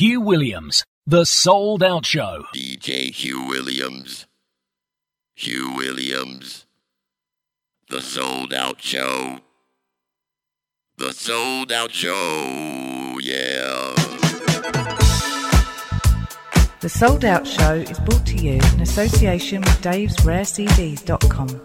Hugh Williams, The Souled Out Show. DJ Hugh Williams. Hugh Williams. The Souled Out Show. The Souled Out Show. Yeah. The Souled Out Show is brought to you in association with Dave's RareCDs.com.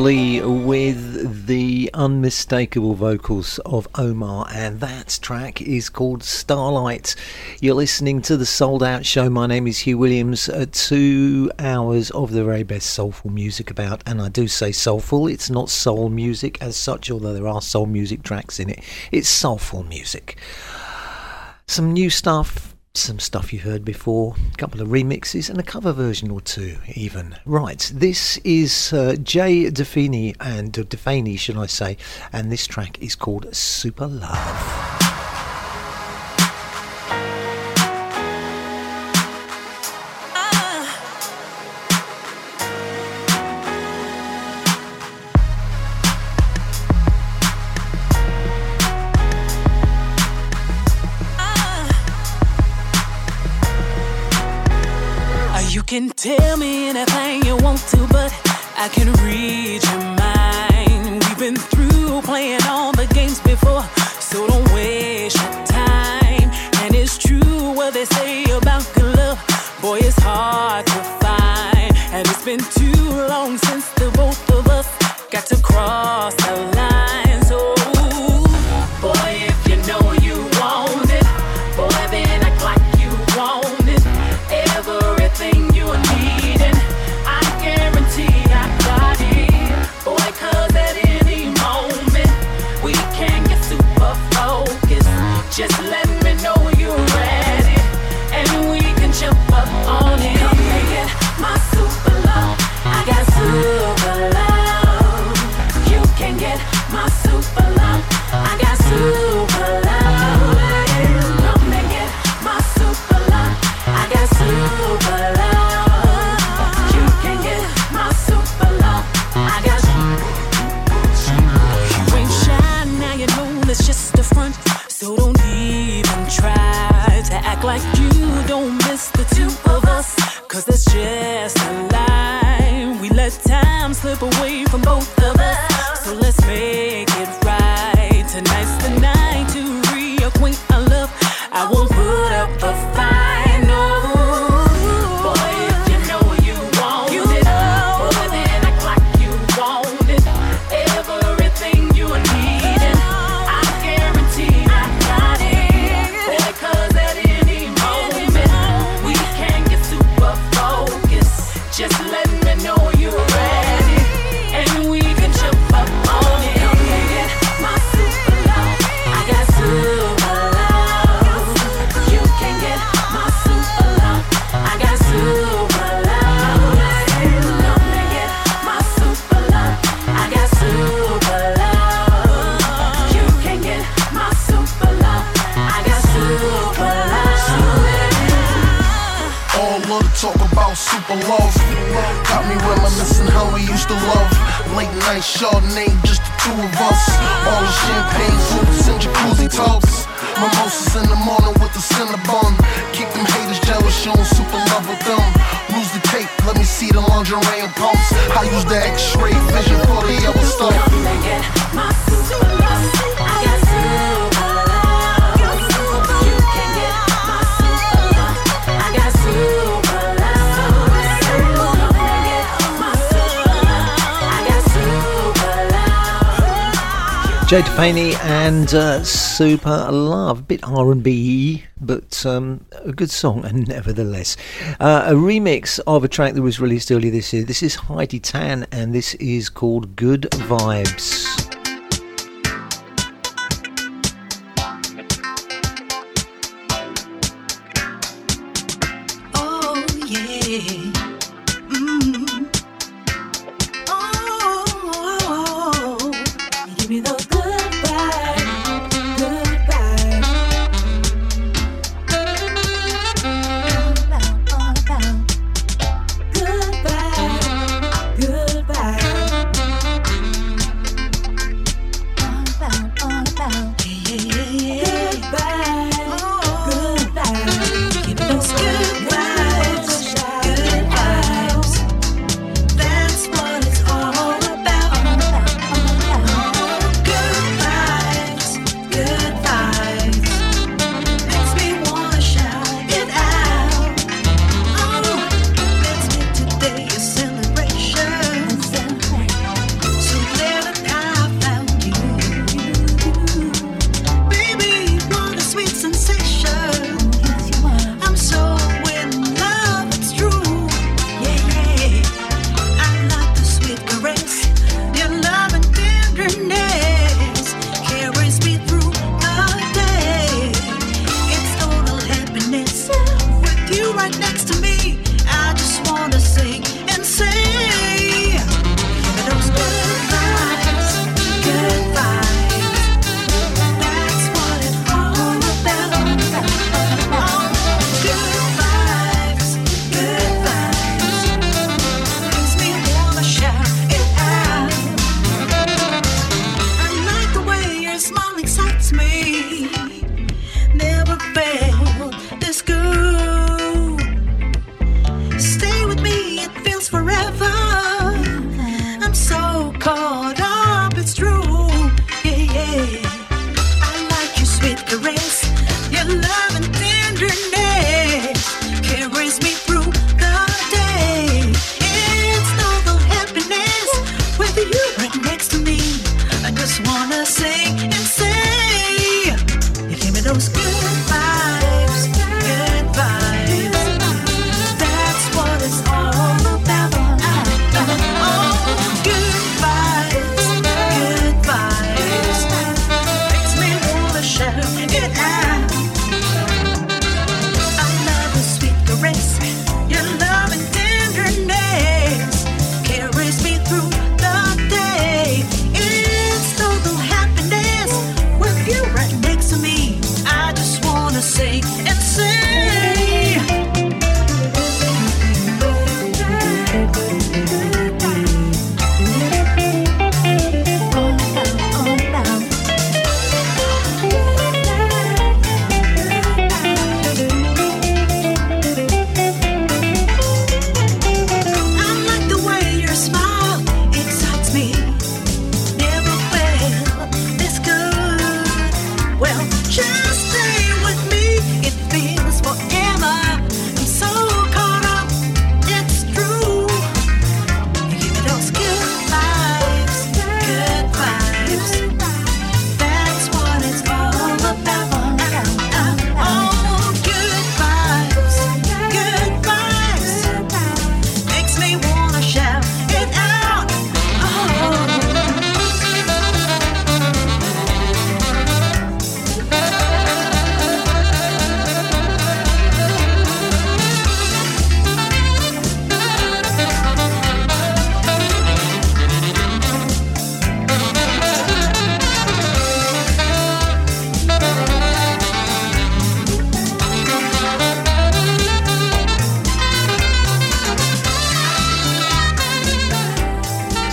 Lee with the unmistakable vocals of Omar, and that track is called Starlight. You're listening to the Souled Out Show. My name is Hugh Williams. Uh, two hours of the very best soulful music about, and I do say soulful, it's not soul music as such, although there are soul music tracks in it. It's soulful music. Some new stuff some stuff you heard before, a couple of remixes, and a cover version or two, even. Right, this is uh, Jay Defini and uh, Dephaney, should I say, and this track is called Super Love. I can read Super Love. A bit R&B, but um, a good song and nevertheless. Uh, a remix of a track that was released earlier this year. This is Heidi Tann and this is called Good Vibes.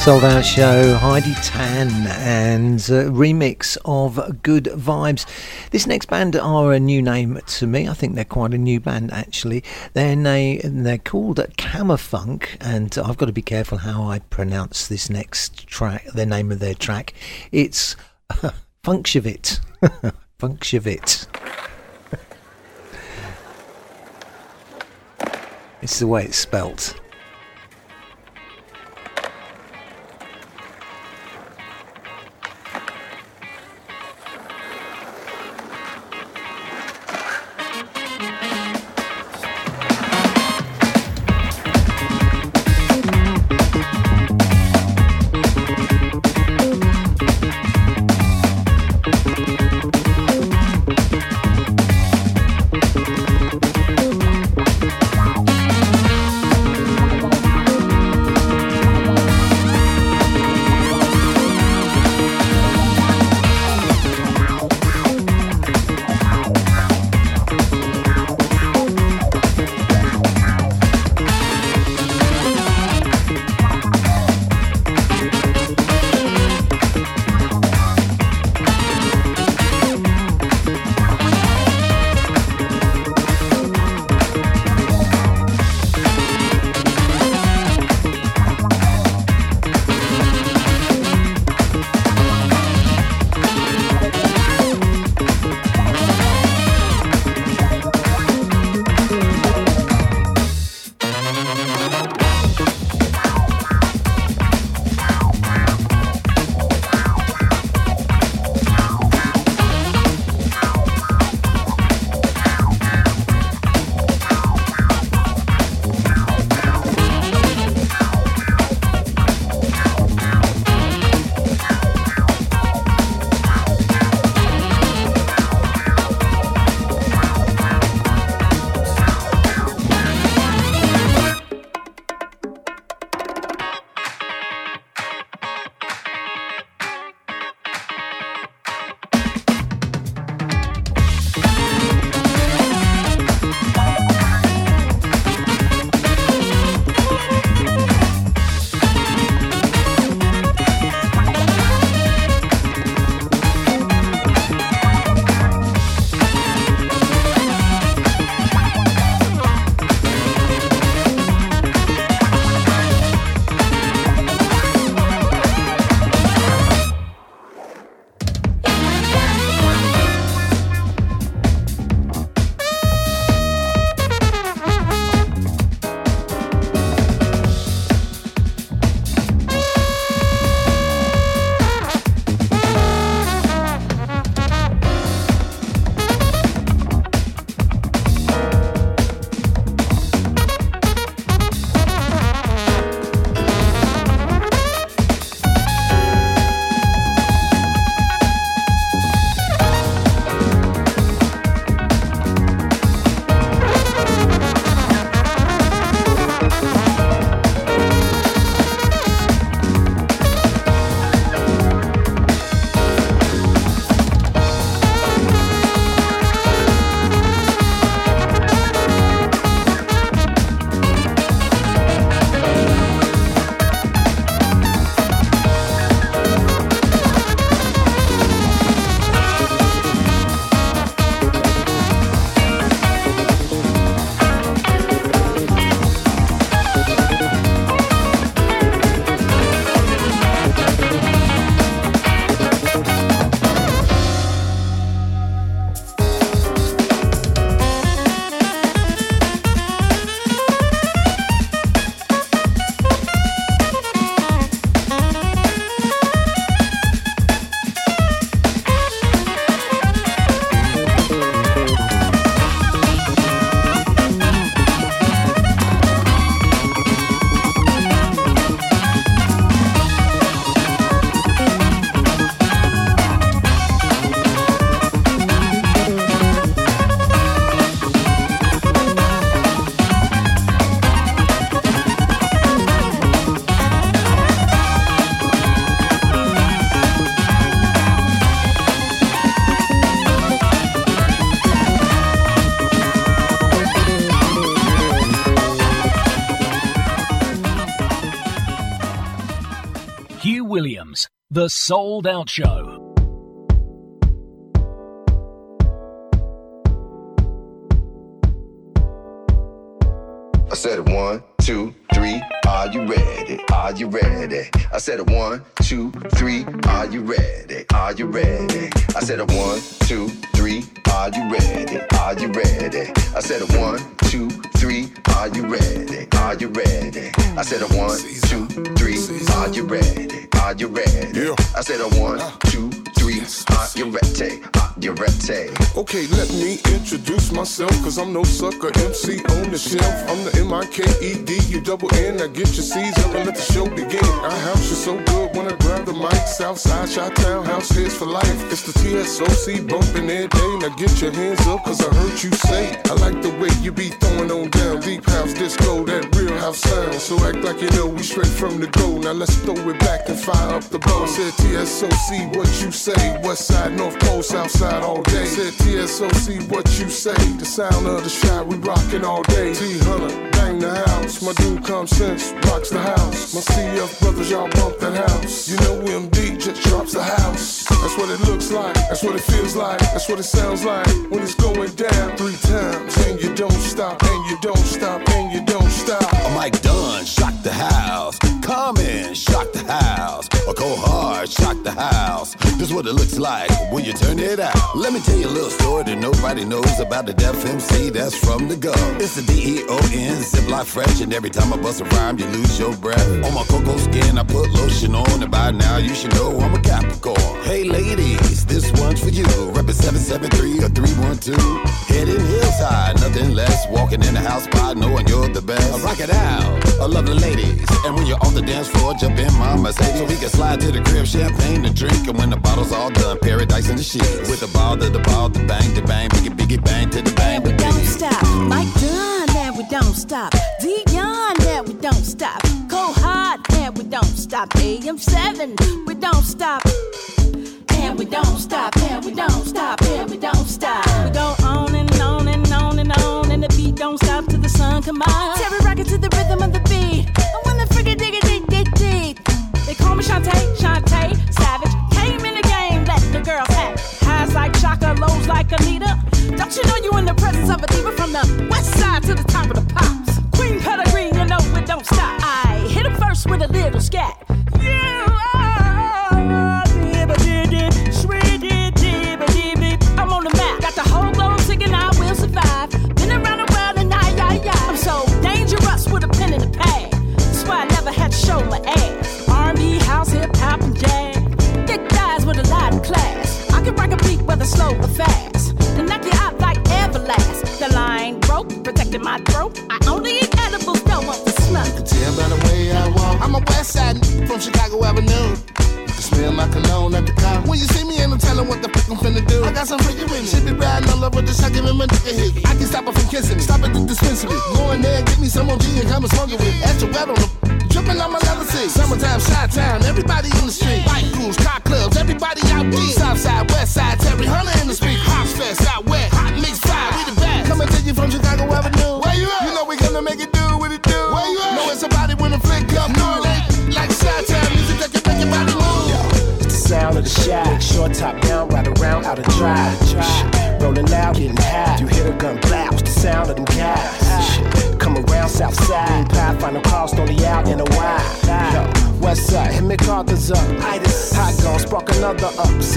Souled Out Show, Heidi Tann, and uh, remix of Good Vibes. This next band are a new name to me. I think they're quite a new band actually. They're they're called Cammafunk, and I've got to be careful how I pronounce this next track. The name of their track, it's Funkshovit. Funkshovit. it's the way it's spelt. The Souled Out Show. I'm no sucker MC on the shelf. I'm the M-I-K-E-D, you double N, I get your C's up and let the show begin. Our house is so good when I grab the mic. Southside, Chi-Town, house heads for life. It's the TSOC bumping every day. Now get your hands up, cause I heard you say. I like the way you be throwing on down. Deep house disco, that real house sound. So act like you know we straight from the go. Now let's throw it back and fire up the ball. Said TSOC, what you say? West side, North Pole, South side all day. Said TSOC, what you say? The sound of the shot, we rockin' all day. T Hunter, bang the house. My dude comes sense, rocks the house. My CF brothers, y'all bump that house. You know MD just drops the house. That's what it looks like, that's what it feels like, that's what it sounds sounds like when it's going down three times. And you don't stop, and you don't stop, and you don't stop. A Mike Dunn shock the house. come in shock the house. A cold hard shock the house. This what it looks like when you turn it out. Let me tell you a little story that nobody knows about the deaf MC that's from the go. It's the D-E-O-N, Ziploc Fresh, and every time I bust a rhyme, you lose your breath. On my cocoa skin, I put lotion on, and by now you should know I'm a Capricorn. Hey ladies, this one's for you. Represent 77 three or three one two. Heading hillside, nothing less. Walking in the house by knowing you're the best. I rock it out, I love the ladies. And when you're on the dance floor, jump in my Mercedes. So we can slide to the crib, champagne to drink. And when the bottle's all done, paradise in the sheets. With the ball to the ball, the bang to bang, biggie biggie bang to the bang. And we don't stop, Mike Dunn, and we don't stop. Deon, and we don't stop. Cold hard, and we don't stop. AM7, we don't stop. And we don't stop, and we don't stop, and we don't stop. We go on and on and on and on, and the beat don't stop the sun come out. Terry rockin' to the rhythm of the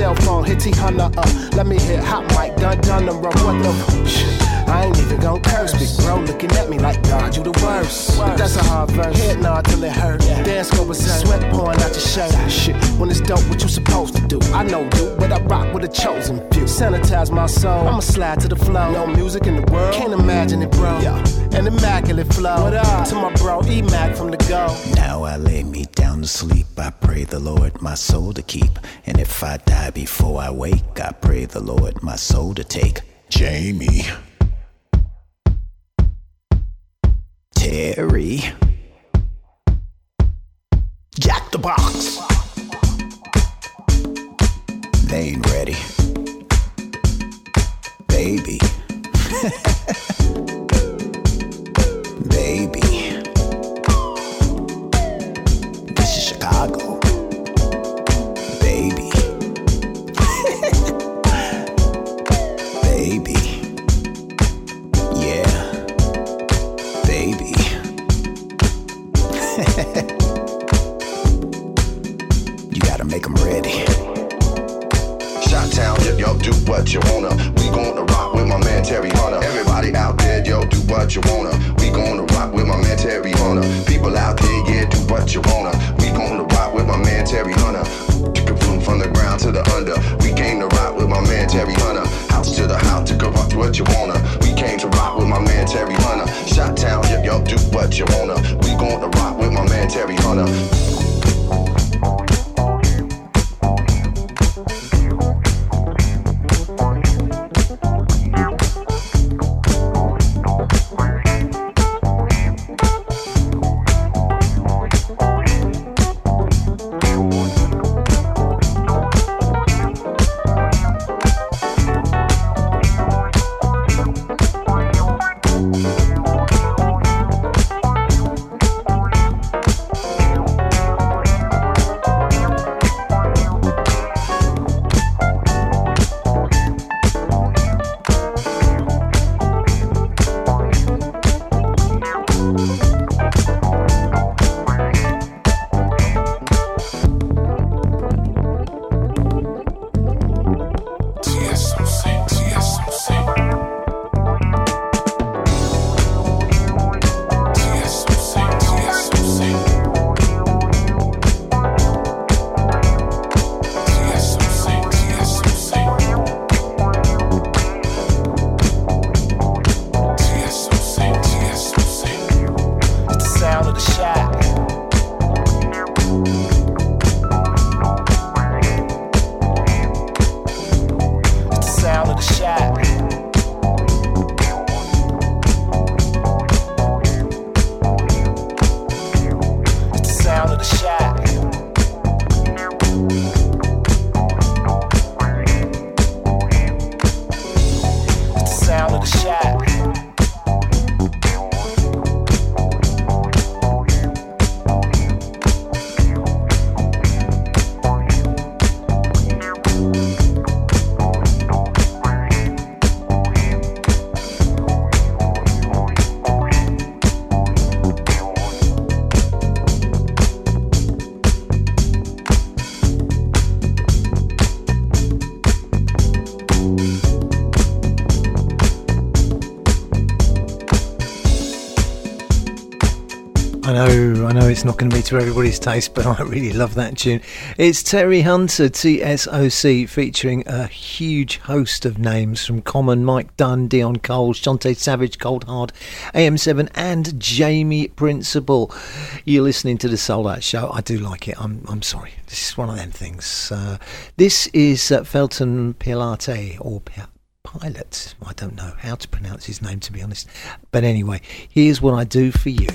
Cell phone, hit T Hunter up. Let me hit hot mic, done them rub. What the shit? I ain't even gon' curse, big bro looking at me like God, you the worst. But that's a hard verse. Head nod till it hurt. Dance go berserk. Sweat pouring out your shirt. Shit, when it's dope, what you supposed to do? I know you, but I rock with a chosen few. Sanitize my soul. I'ma slide to the flow. No music in the world. Can't imagine it, bro. Yeah. An immaculate flow. What up? To my bro E Mac from the go. Now I lay me to sleep. I pray the Lord my soul to keep. And if I die before I wake, I pray the Lord my soul to take. Jamie. Terry. Jack the Box. They ain't ready. Baby. it's not going to be to everybody's taste, but I really love that tune. It's Terry Hunter, TSOC, featuring a huge host of names from Common, Mike Dunn, Deon Cole, Shantae Savage, Cold Hard, AM7, and Jamie Principle. You're listening to the Soul Out Show. I do like it. I'm, I'm sorry. This is one of them things. Uh, this is uh, Felton Pilate, or Pi- Pilot. I don't know how to pronounce his name, to be honest. But anyway, here's what I do for you.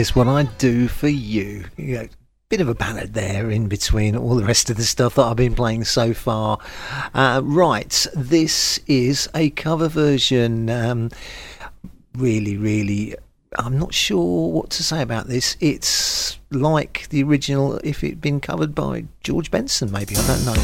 Here's what I do for you. you know, bit of a ballad there in between all the rest of the stuff that I've been playing so far. Uh, right, this is a cover version. Um, really, really, I'm not sure what to say about this. It's like the original if it'd been covered by George Benson, maybe. I don't know.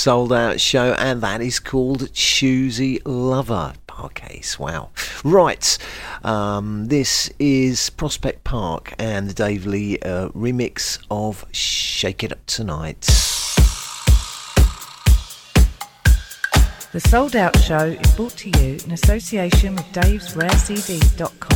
Souled Out show, and that is called Choosey Lover. Bar-Kays, wow. Right, um, this is Prospect Park and the Dave Lee uh, remix of Shake It Up Tonight. The Souled Out Show is brought to you in association with davesrarecds.com. to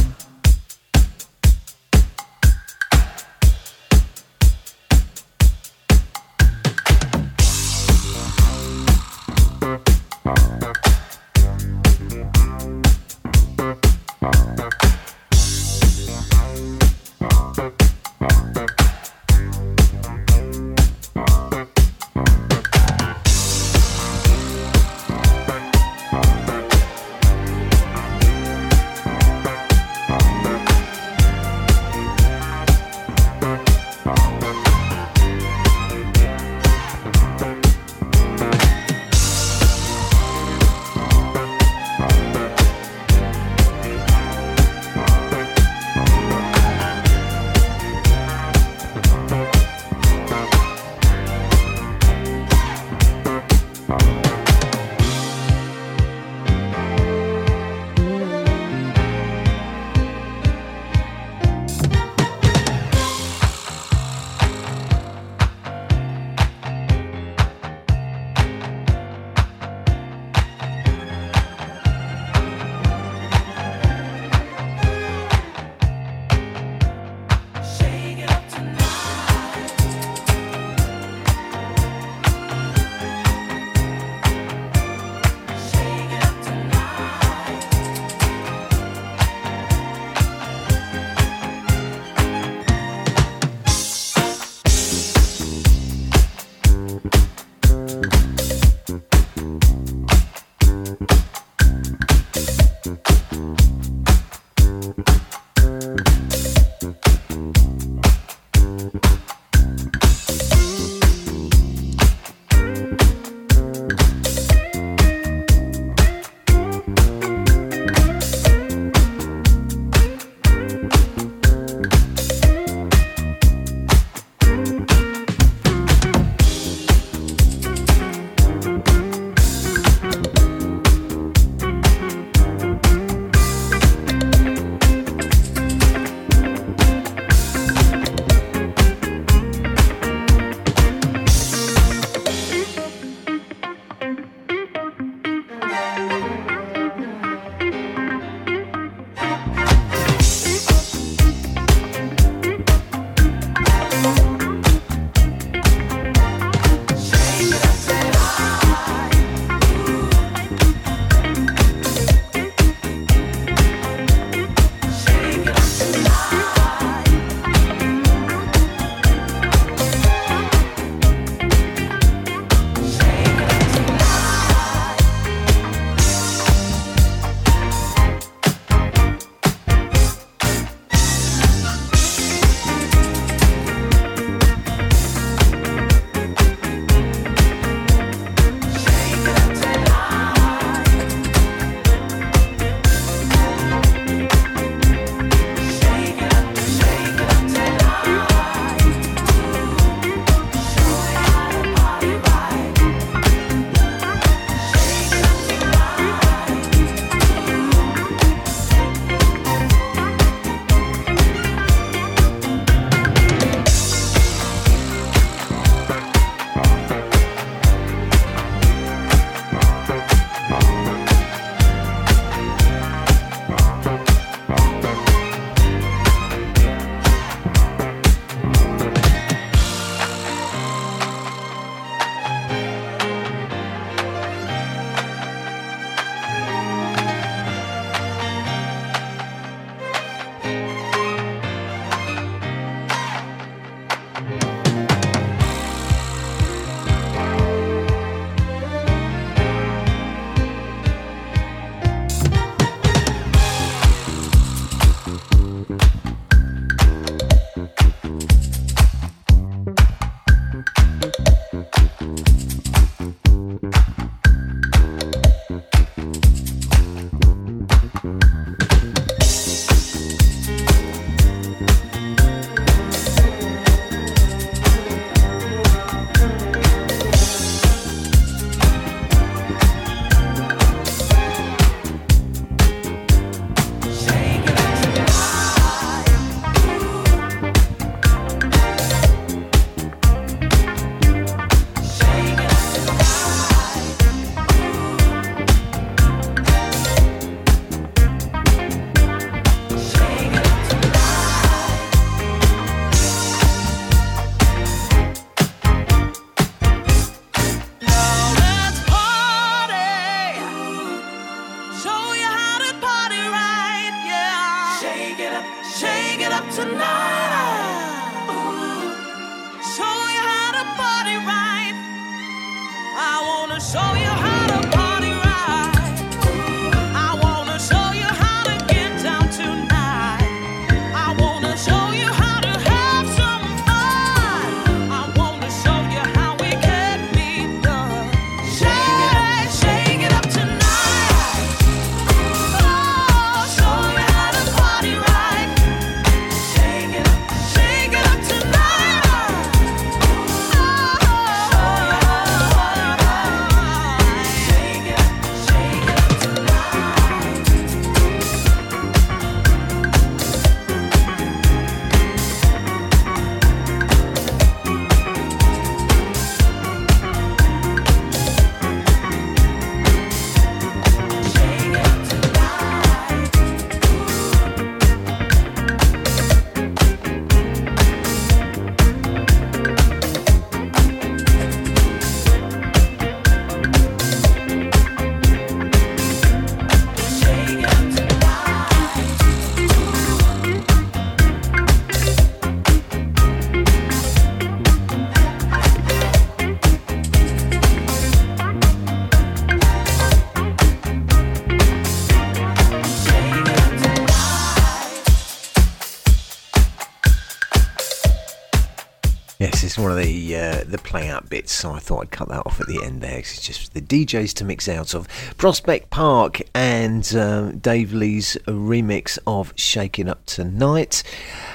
the uh, the play out bits, so I thought I'd cut that off at the end there. it's just the DJs to mix out of Prospect Park and uh, Dave Lee's remix of "Shaking Up Tonight,"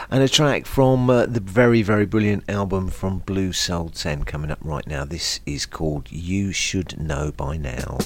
and a track from uh, the very very brilliant album from Blue Soul Ten coming up right now. This is called "You Should Know by Now."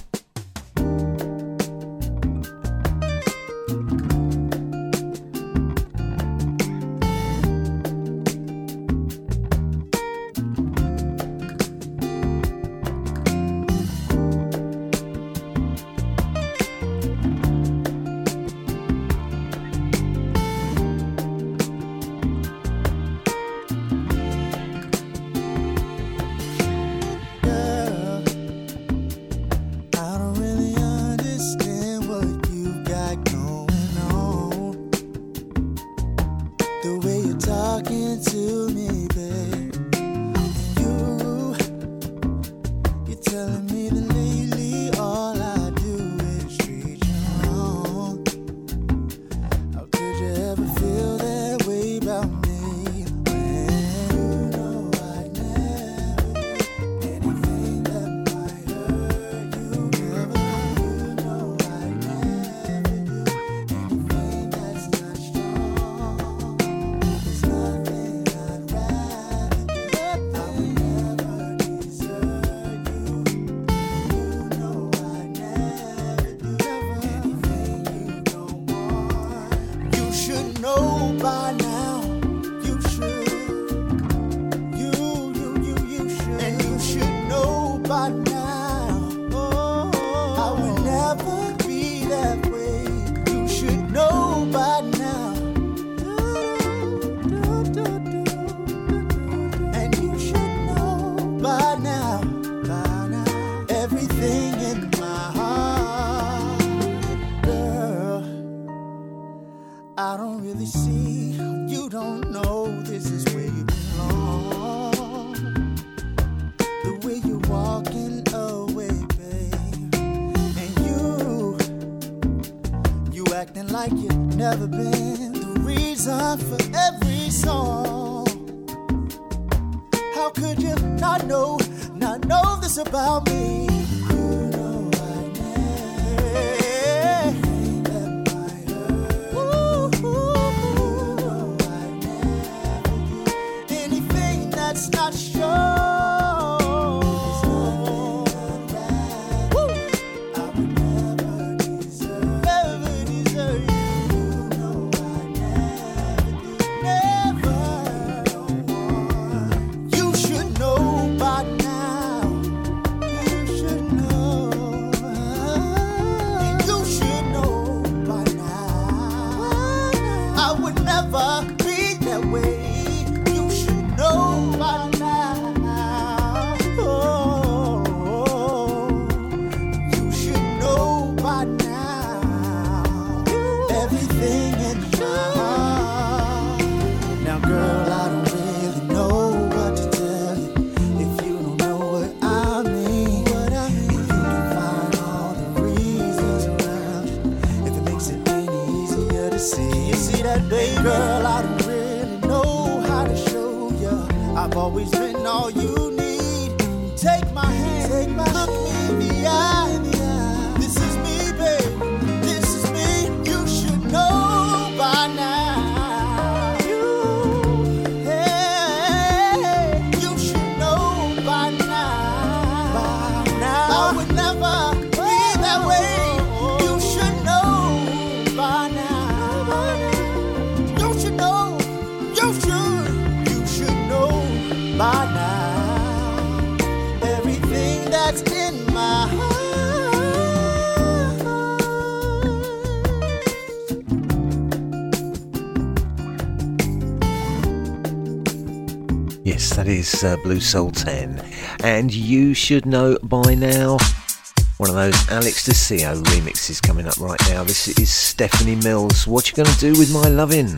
uh, Blue Soul 10. And you should know by now one of those Alex di Cio remixes coming up right now. This is Stephanie Mills. What you gonna do with my lovin'?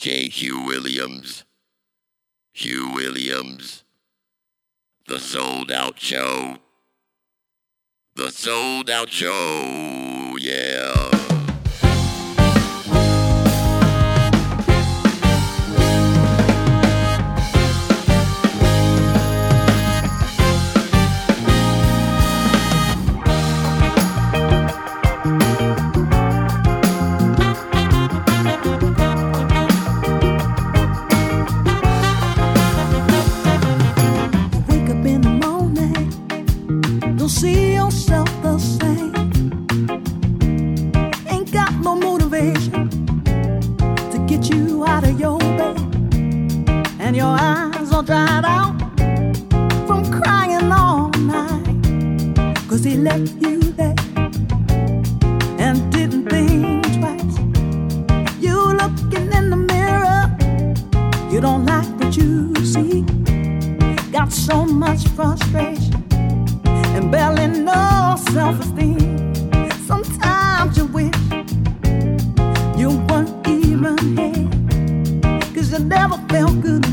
J. Hugh Williams. Hugh Williams. The Souled Out Show. The Souled Out Show, yeah. your eyes all dried out from crying all night. Cause he left you there and didn't think twice. You looking in the mirror, you don't like what you see. Got so much frustration and barely no self esteem. Sometimes you wish you weren't even here, cause you never felt good.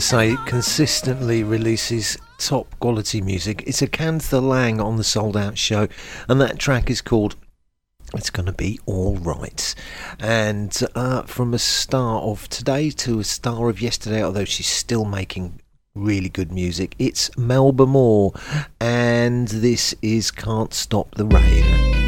Say consistently releases top quality music. It's Acantha Lang on the Souled Out Show, and that track is called it's going to be all right. And uh, from a star of today to a star of yesterday, although she's still making really good music, it's Melba Moore, and this is Can't Stop the Rain.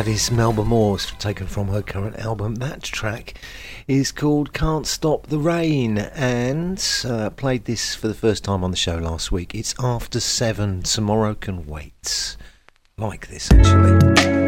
That is Melba Moore's taken from her current album. That track is called Can't Stop the Rain and uh, played this for the first time on the show last week. It's after seven. Tomorrow can wait. Like this, actually.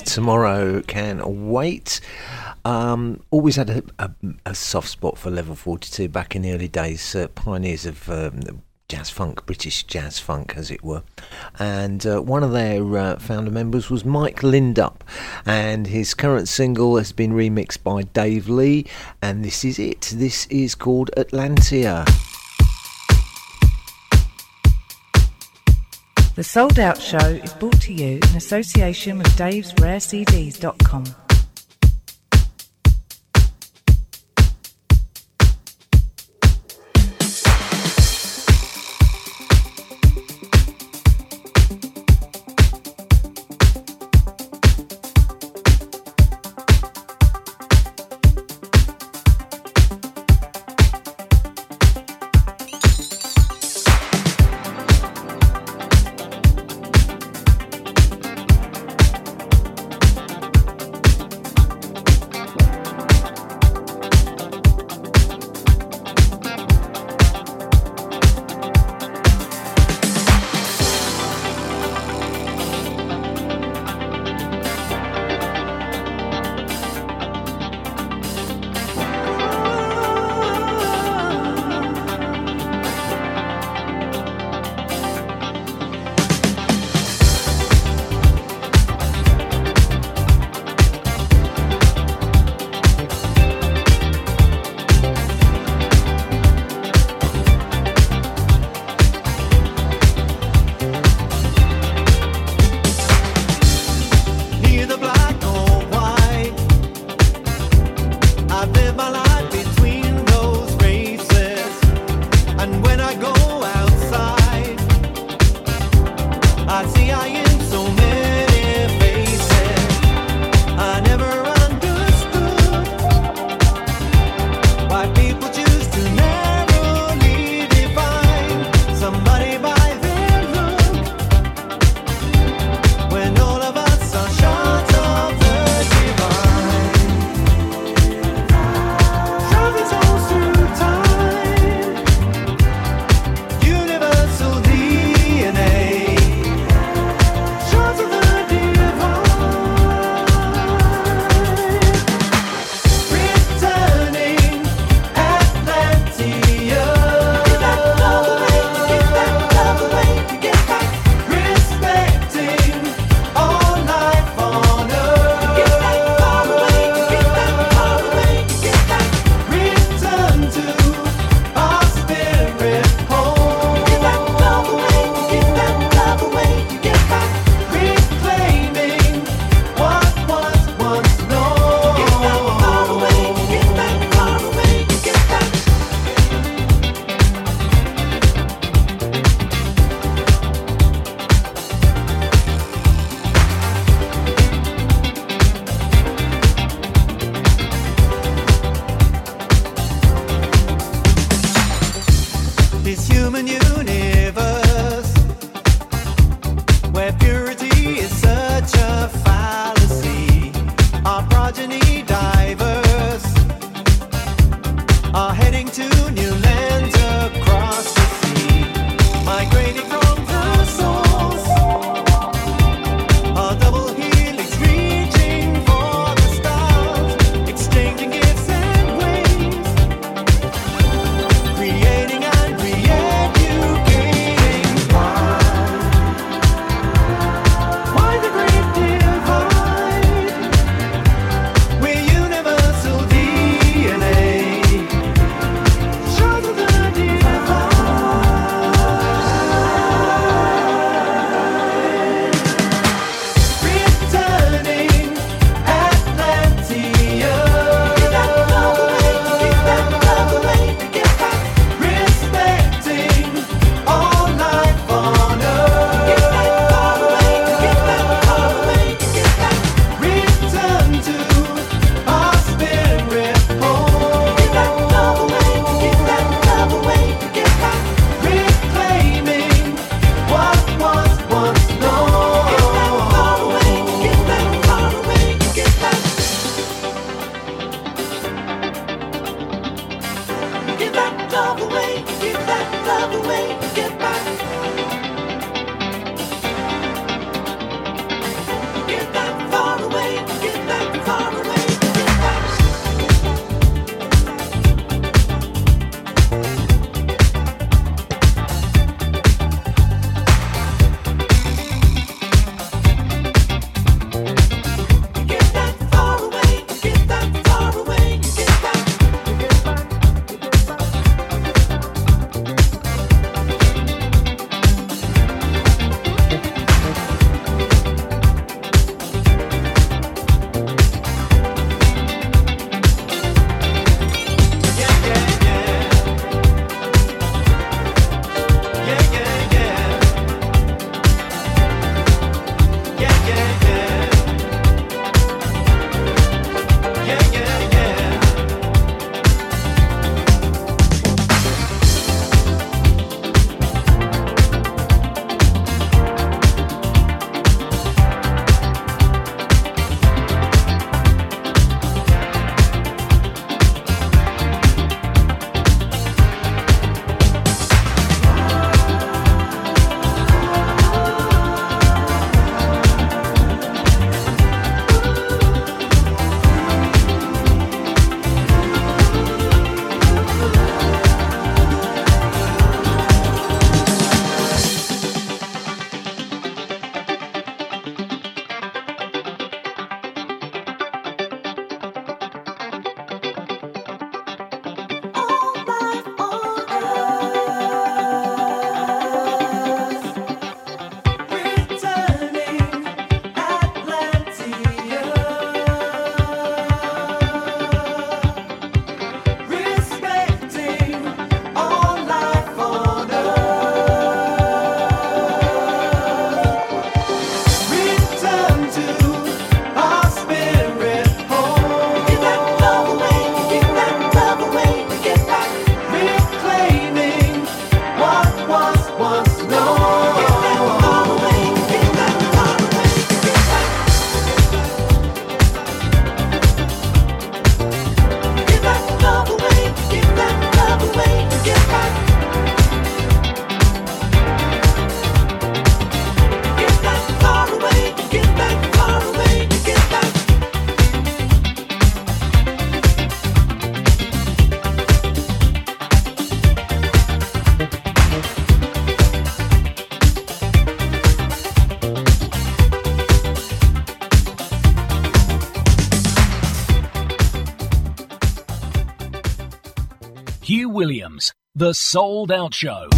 Tomorrow can wait. Um, always had a, a, a, soft spot for level 42 back in the early days, uh, pioneers of um, jazz funk, British jazz funk, as it were. And uh, one of their uh, founder members was Mike Lindup, and his current single has been remixed by Dave Lee, and this is it. This is called Atlantia. The Souled Out Show is brought to you in association with davesrarecds.com. ever The Souled Out Show.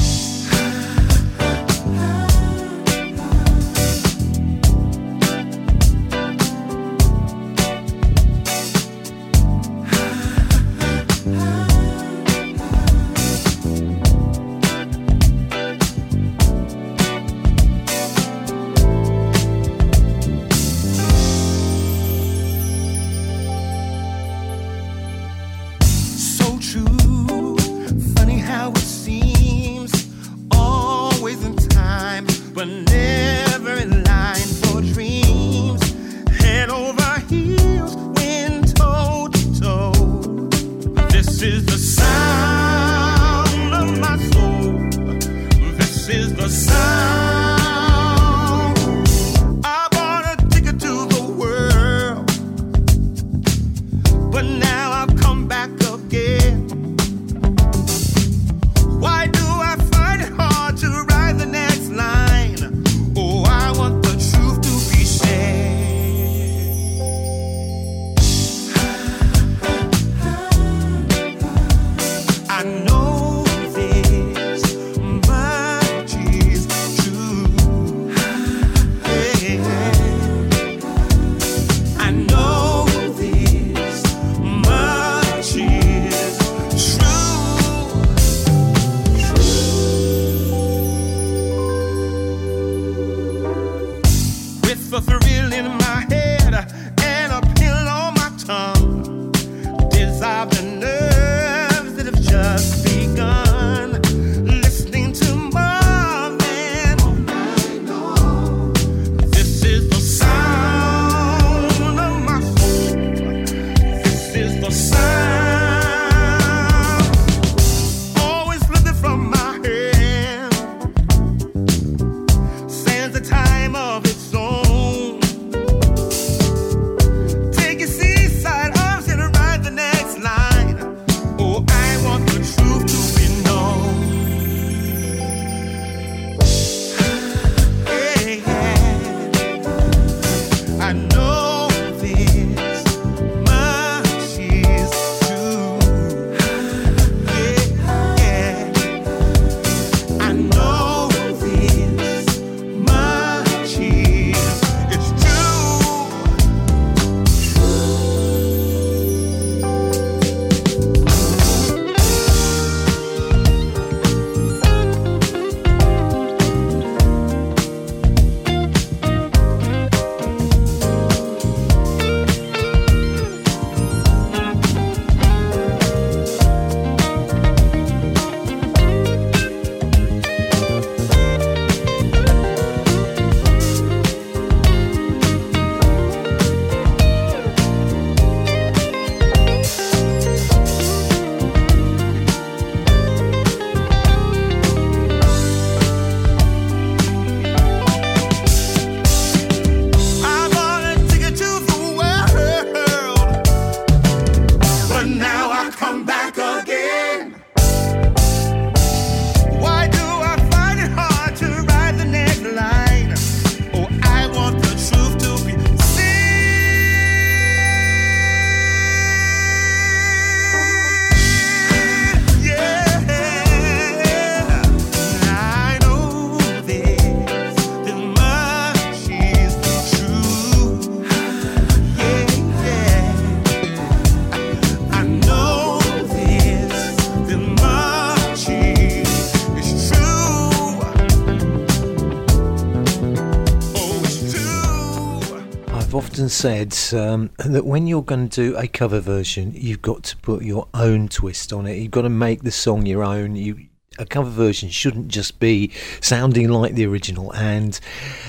said um, that when you're going to do a cover version, you've got to put your own twist on it. You've got to make the song your own. You a cover version shouldn't just be sounding like the original and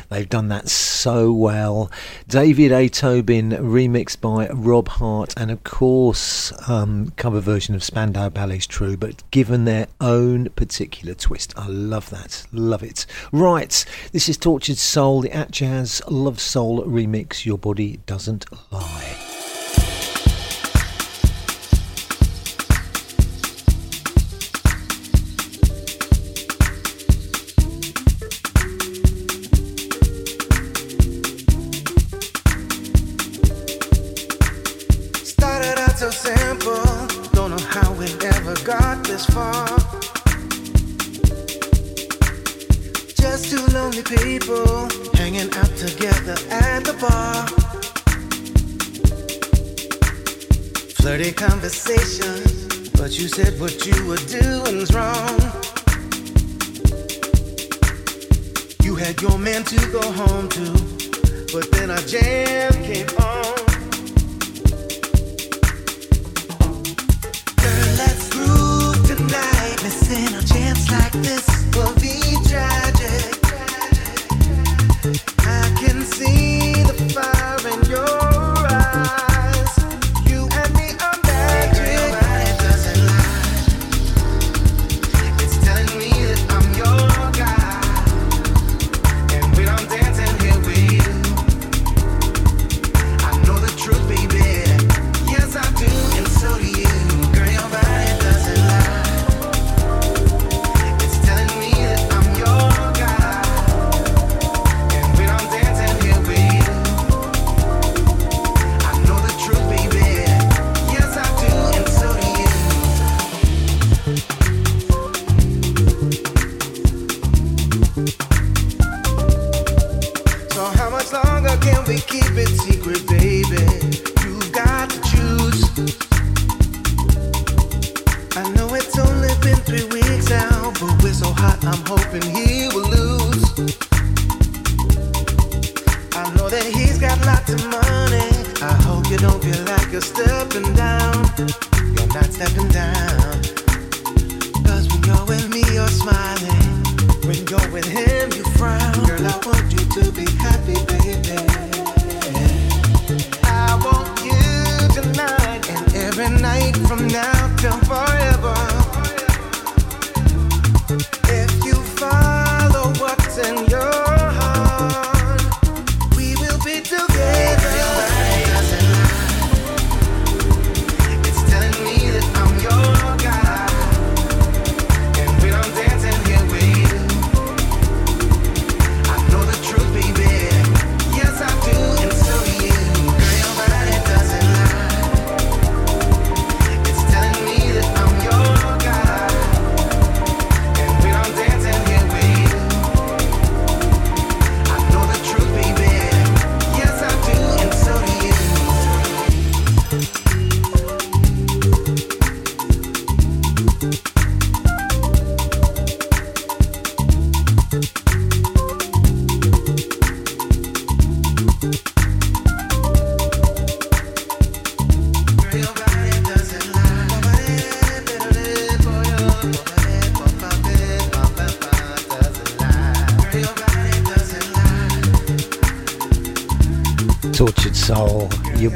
They've done that so well. David A. Tobin remixed by Rob Hardt, and of course, um, cover version of Spandau Ballet's True, but given their own particular twist. I love that. Love it. Right, this is Tortured Soul, the Atjazz Love Soul remix. Your body doesn't lie. Flirty conversation, but you said what you were doing's wrong. You had your man to go home to, but then a jam came on.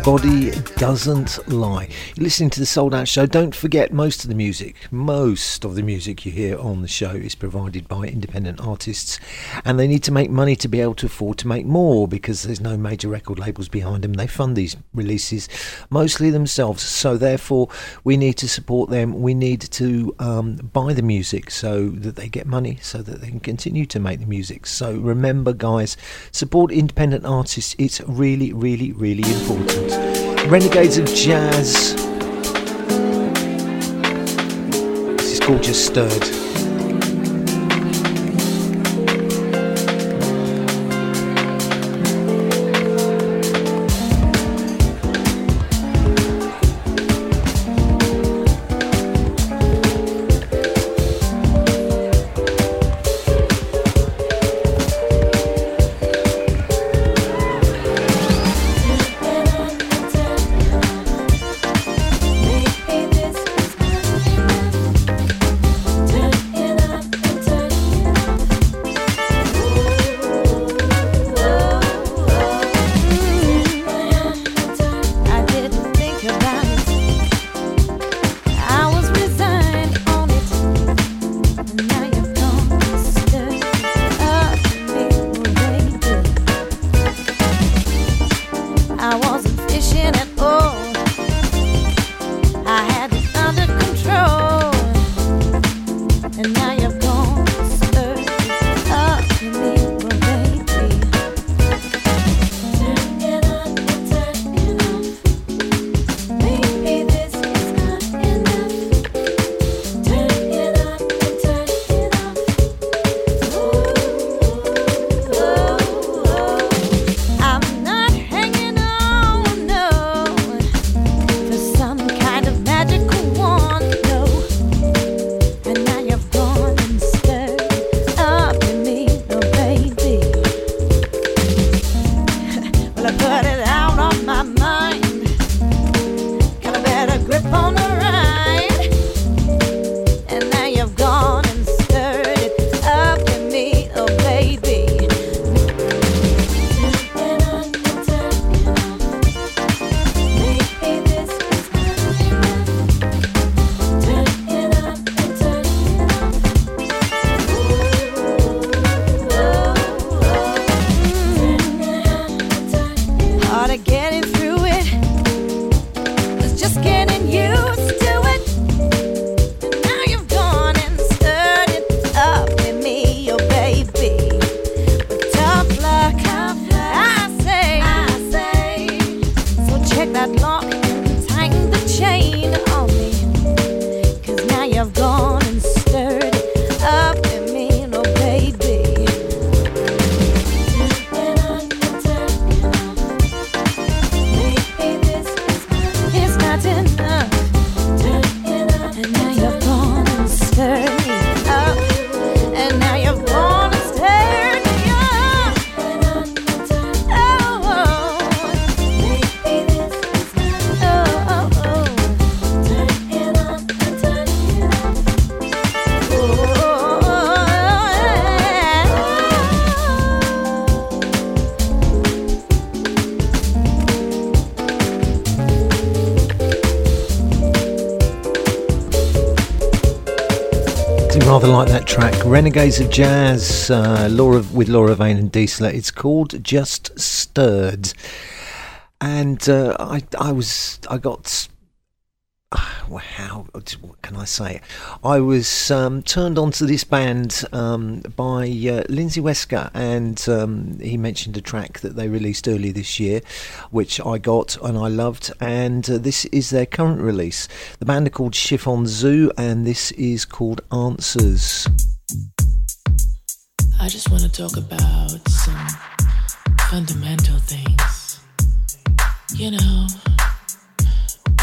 Body doesn't lie. You're listening to the Souled Out Show. Don't forget, most of the music, most of the music you hear on the show is provided by independent artists, and they need to make money to be able to afford to make more because there's no major record labels behind them. They fund these releases mostly themselves, so therefore, we need to support them. We need to um, buy the music so that they get money, so that they can continue to make the music. So remember, guys, support independent artists. It's really, really, really important. Renegades of Jazz. This is Just Stirred. Renegades of Jazz, uh, Laura with Laura Vane and Diesel. It's called Just Stirred. And uh, I, I was, I got well, how what can I say? I was um, turned onto this band um, by uh, Lindsay Wesker, and um, he mentioned a track that they released early this year, which I got and I loved. And uh, this is their current release. The band are called Chiffon Zoo, and this is called Answers. I just want to talk about some fundamental things. You know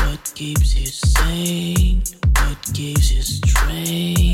what keeps you sane? What gives you strength?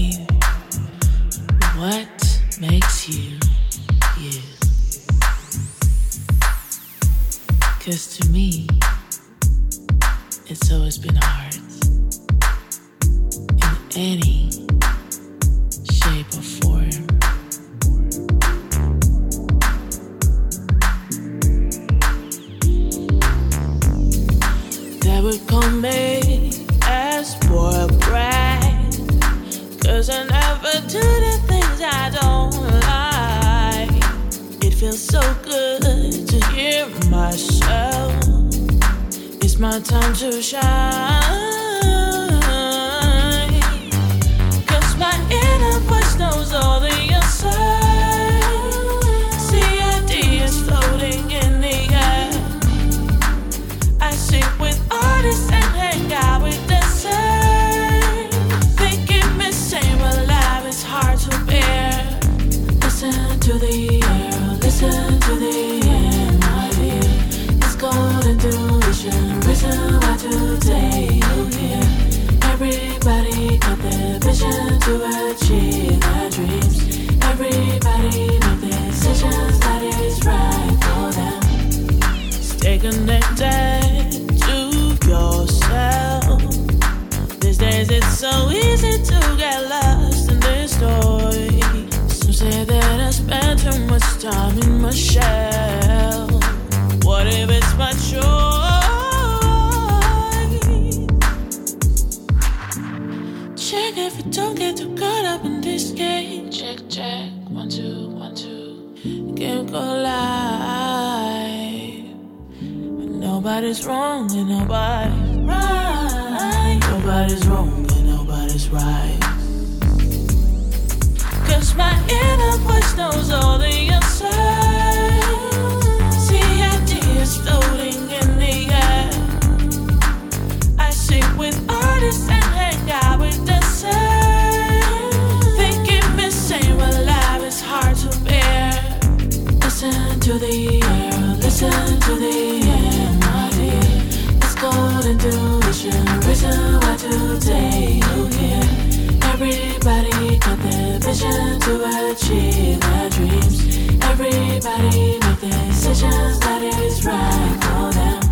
Can't go. Nobody's wrong and nobody's right. Nobody's wrong and nobody's right. Cause my inner voice knows all the reason why today you hear. Everybody got their vision to achieve their dreams. Everybody make decisions that is right for them.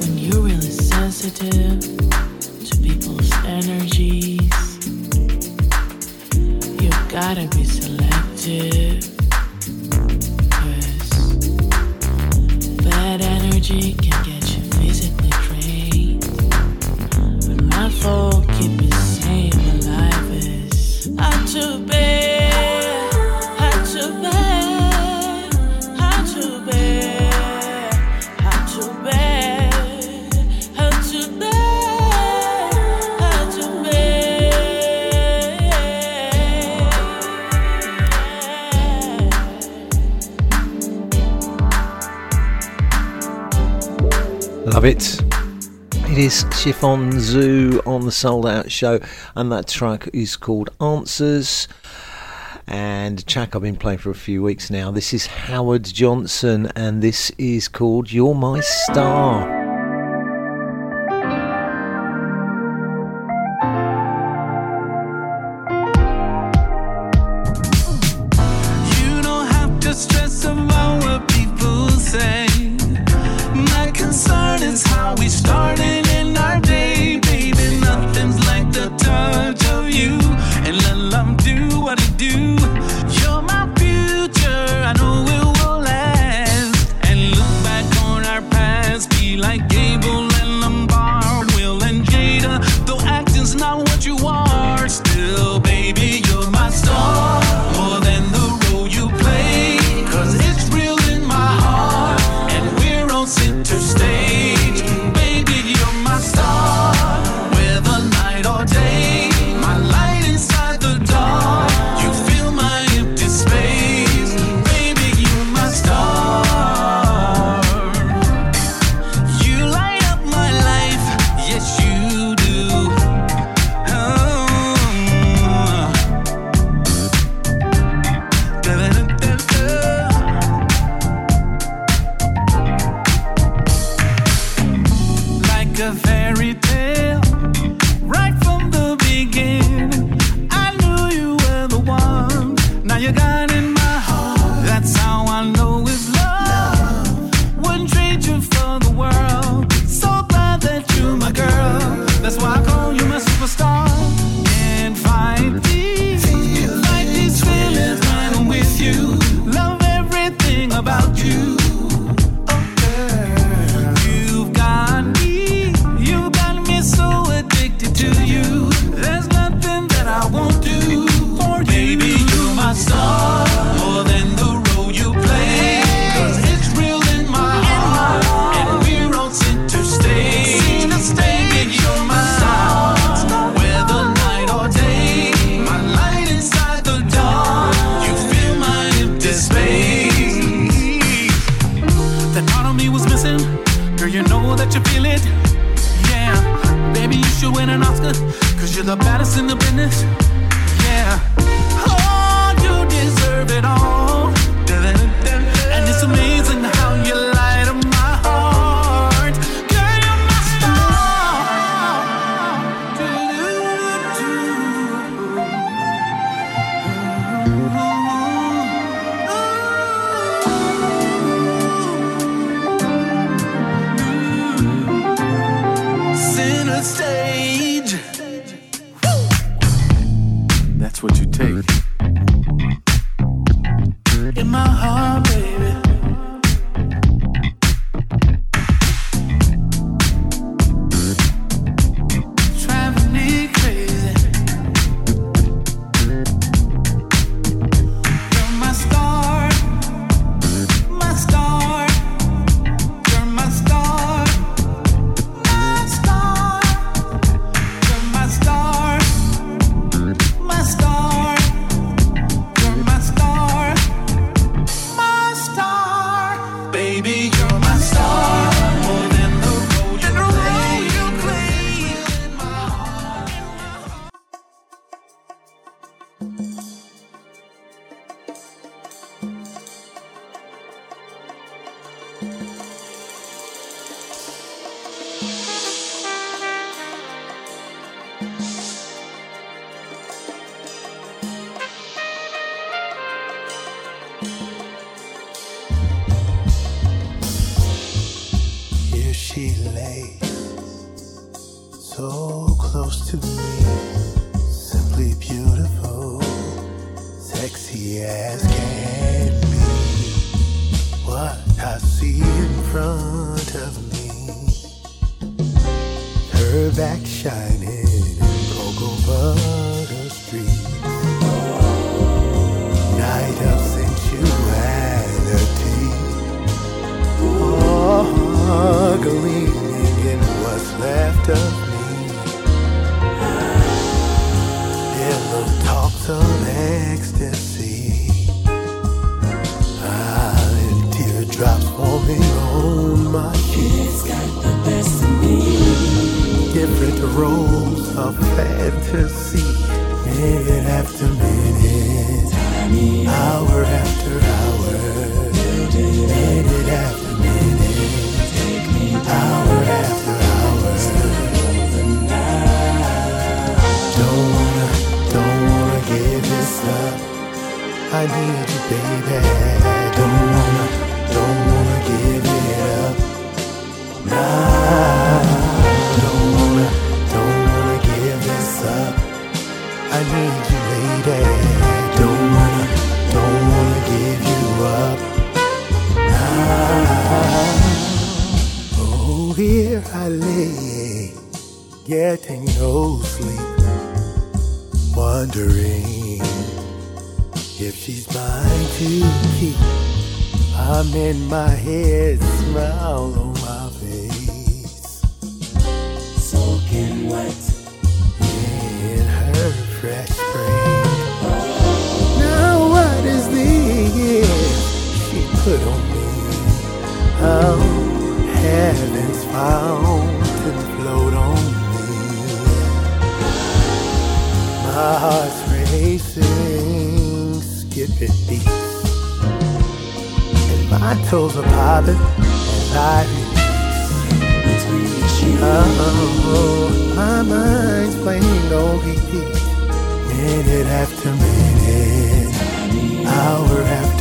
When you're really sensitive to people's energies, you gotta be selective. Bad energy Love it. It is Chiffon Zoo on the Souled Out Show, and that track is called Answers. And track I've been playing for a few weeks now. This is Howard Johnson, and this is called You're My Star. Fantasy. Minute after minute. Hour after hour. Minute after minute. Hour after hour. Don't wanna, don't wanna give this up. I need you, baby. Getting no sleep, wondering if she's mine to keep. I'm in my head, smile on my face, soaking wet in her fresh spring. Now what is this she put on me? How heaven's fountain My heart's racing, skipping beats, and my toes are popping as I release. Oh, my mind's playing on repeat, minute after minute, hour after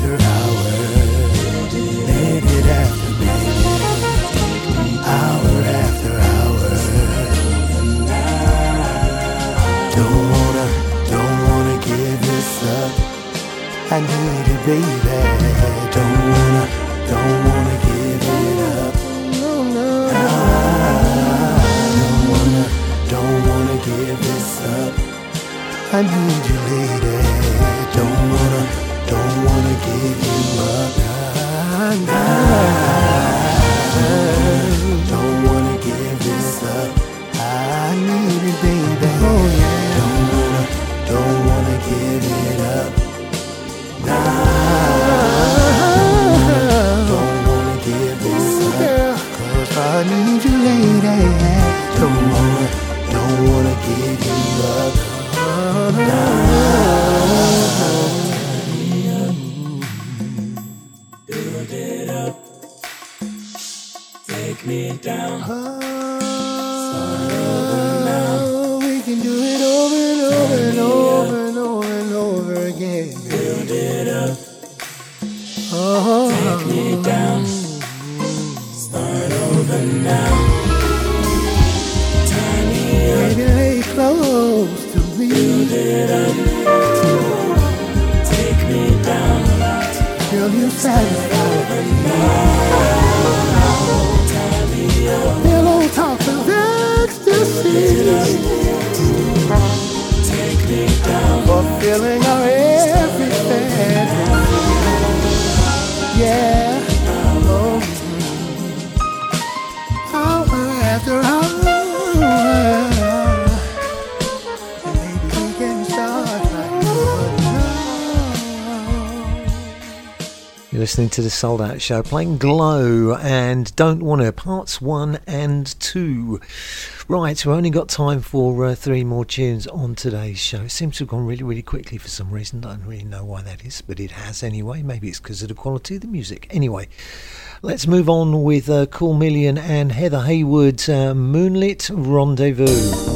I need it, baby. Don't wanna, don't wanna give it up. No, no. don't wanna, don't wanna give this up. I need you, lady. Don't wanna, don't wanna give you up. Nah, nah. To the Souled Out Show, playing Glow and Don't Wanna, parts one and two. Right, we've only got time for uh, three more tunes on today's show. It seems to have gone really, really quickly for some reason. I don't really know why that is, but it has anyway. Maybe it's because of the quality of the music. Anyway, let's move on with uh, Cool Million and Heather Haywood's uh, Moonlit Rendezvous.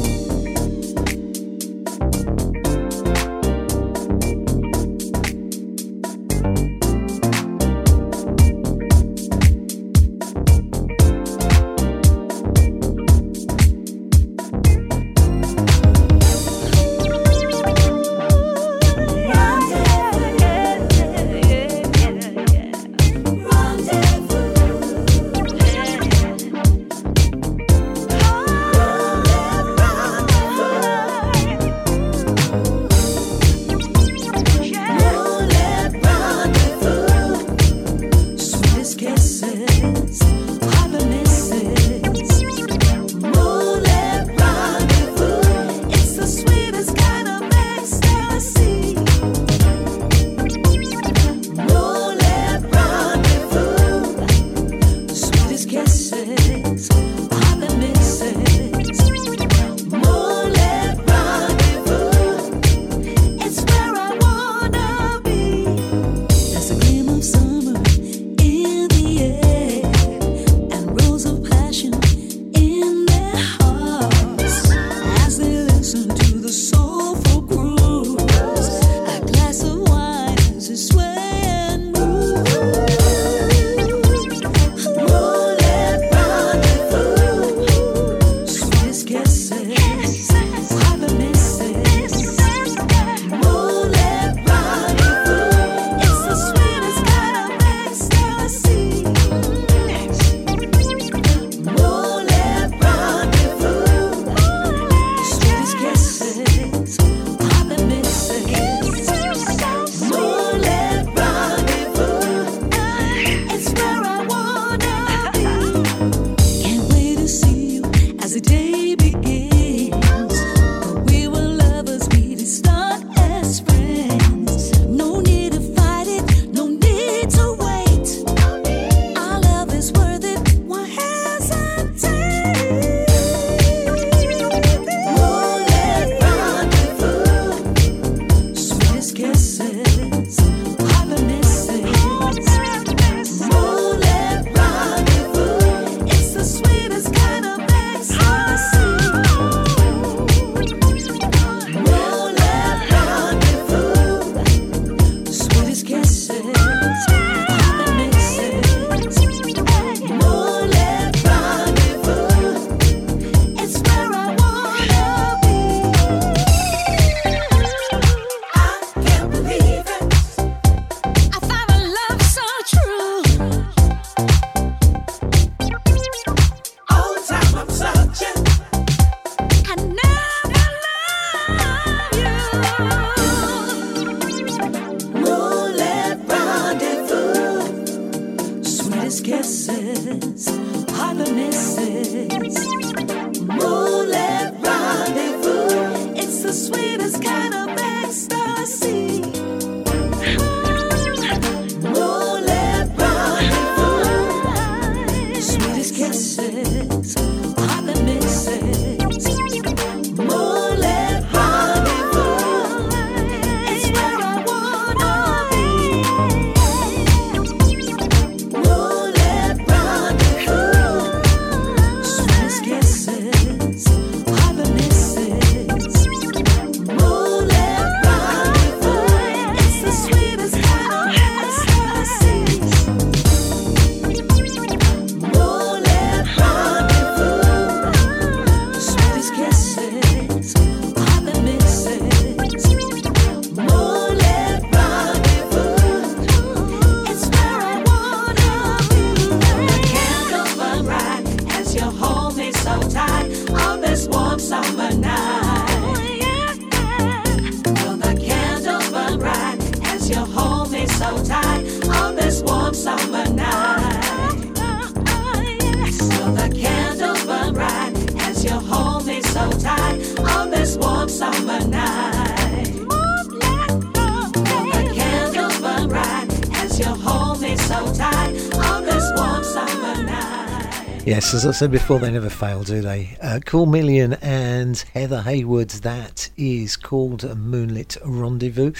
Yes, as I said before, they never fail, do they? Uh, cool Million and Heather Haywood, that is called a Moonlit Rendezvous.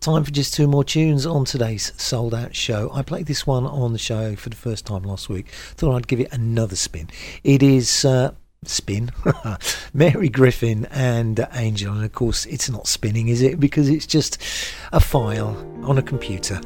Time for just two more tunes on today's Souled Out Show. I played this one on the show for the first time last week. Thought I'd give it another spin. It is. Uh, spin Mary Griffin and Angel and of course it's not spinning is it because it's just a file on a computer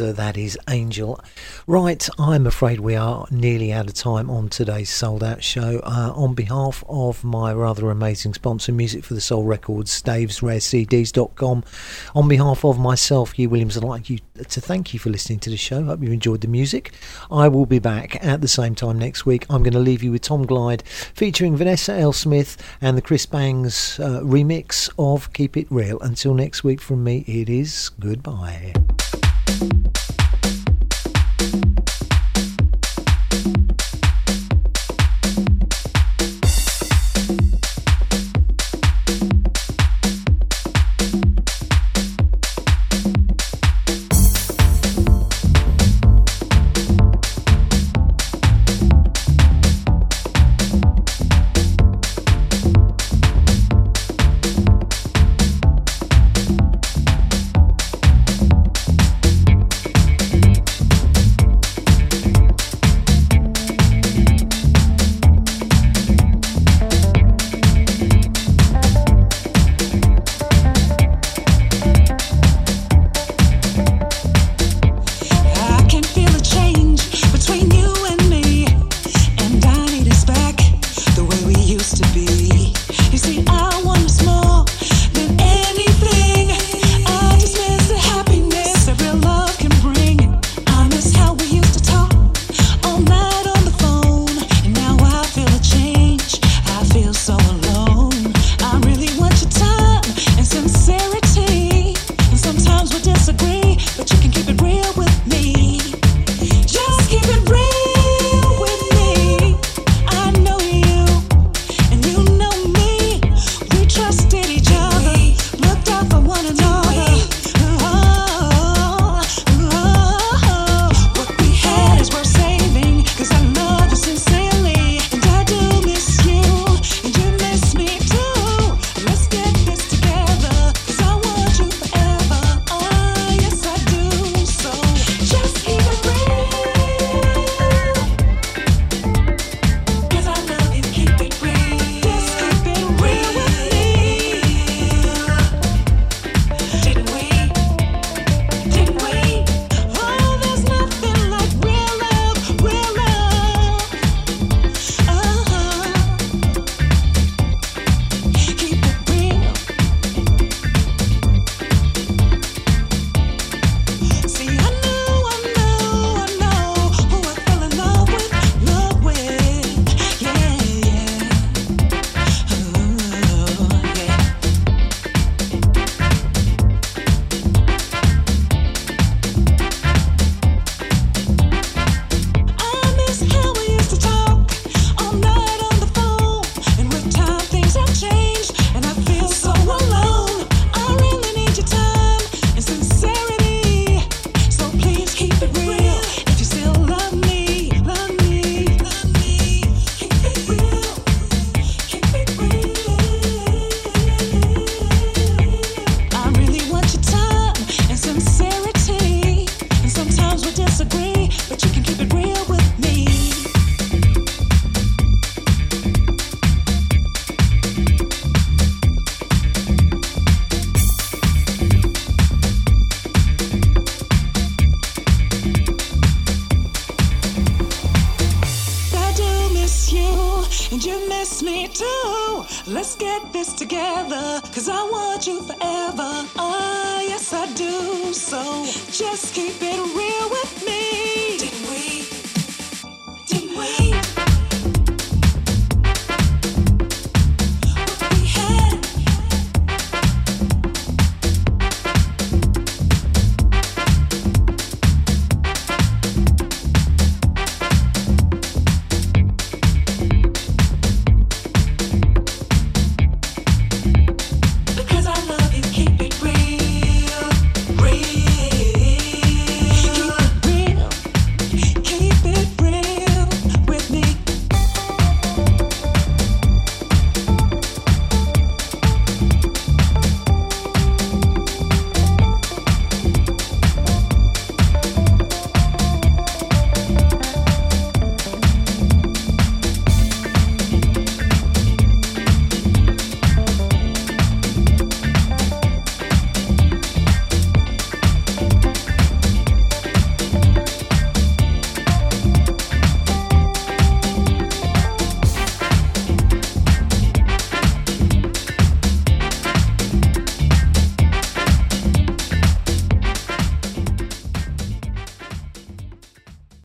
That is Angel. Right, I'm afraid we are nearly out of time on today's Souled Out Show. Uh, on behalf of my rather amazing sponsor, Music for the Soul Records, davesrarecds.com, on behalf of myself, Hugh Williams, I'd like you to thank you for listening to the show. Hope you enjoyed the music. I will be back at the same time next week. I'm going to leave you with Tom Glide featuring Vanessa L. Smith and the Chris Bangs uh, remix of Keep It Real. Until next week from me, it is goodbye. Thank you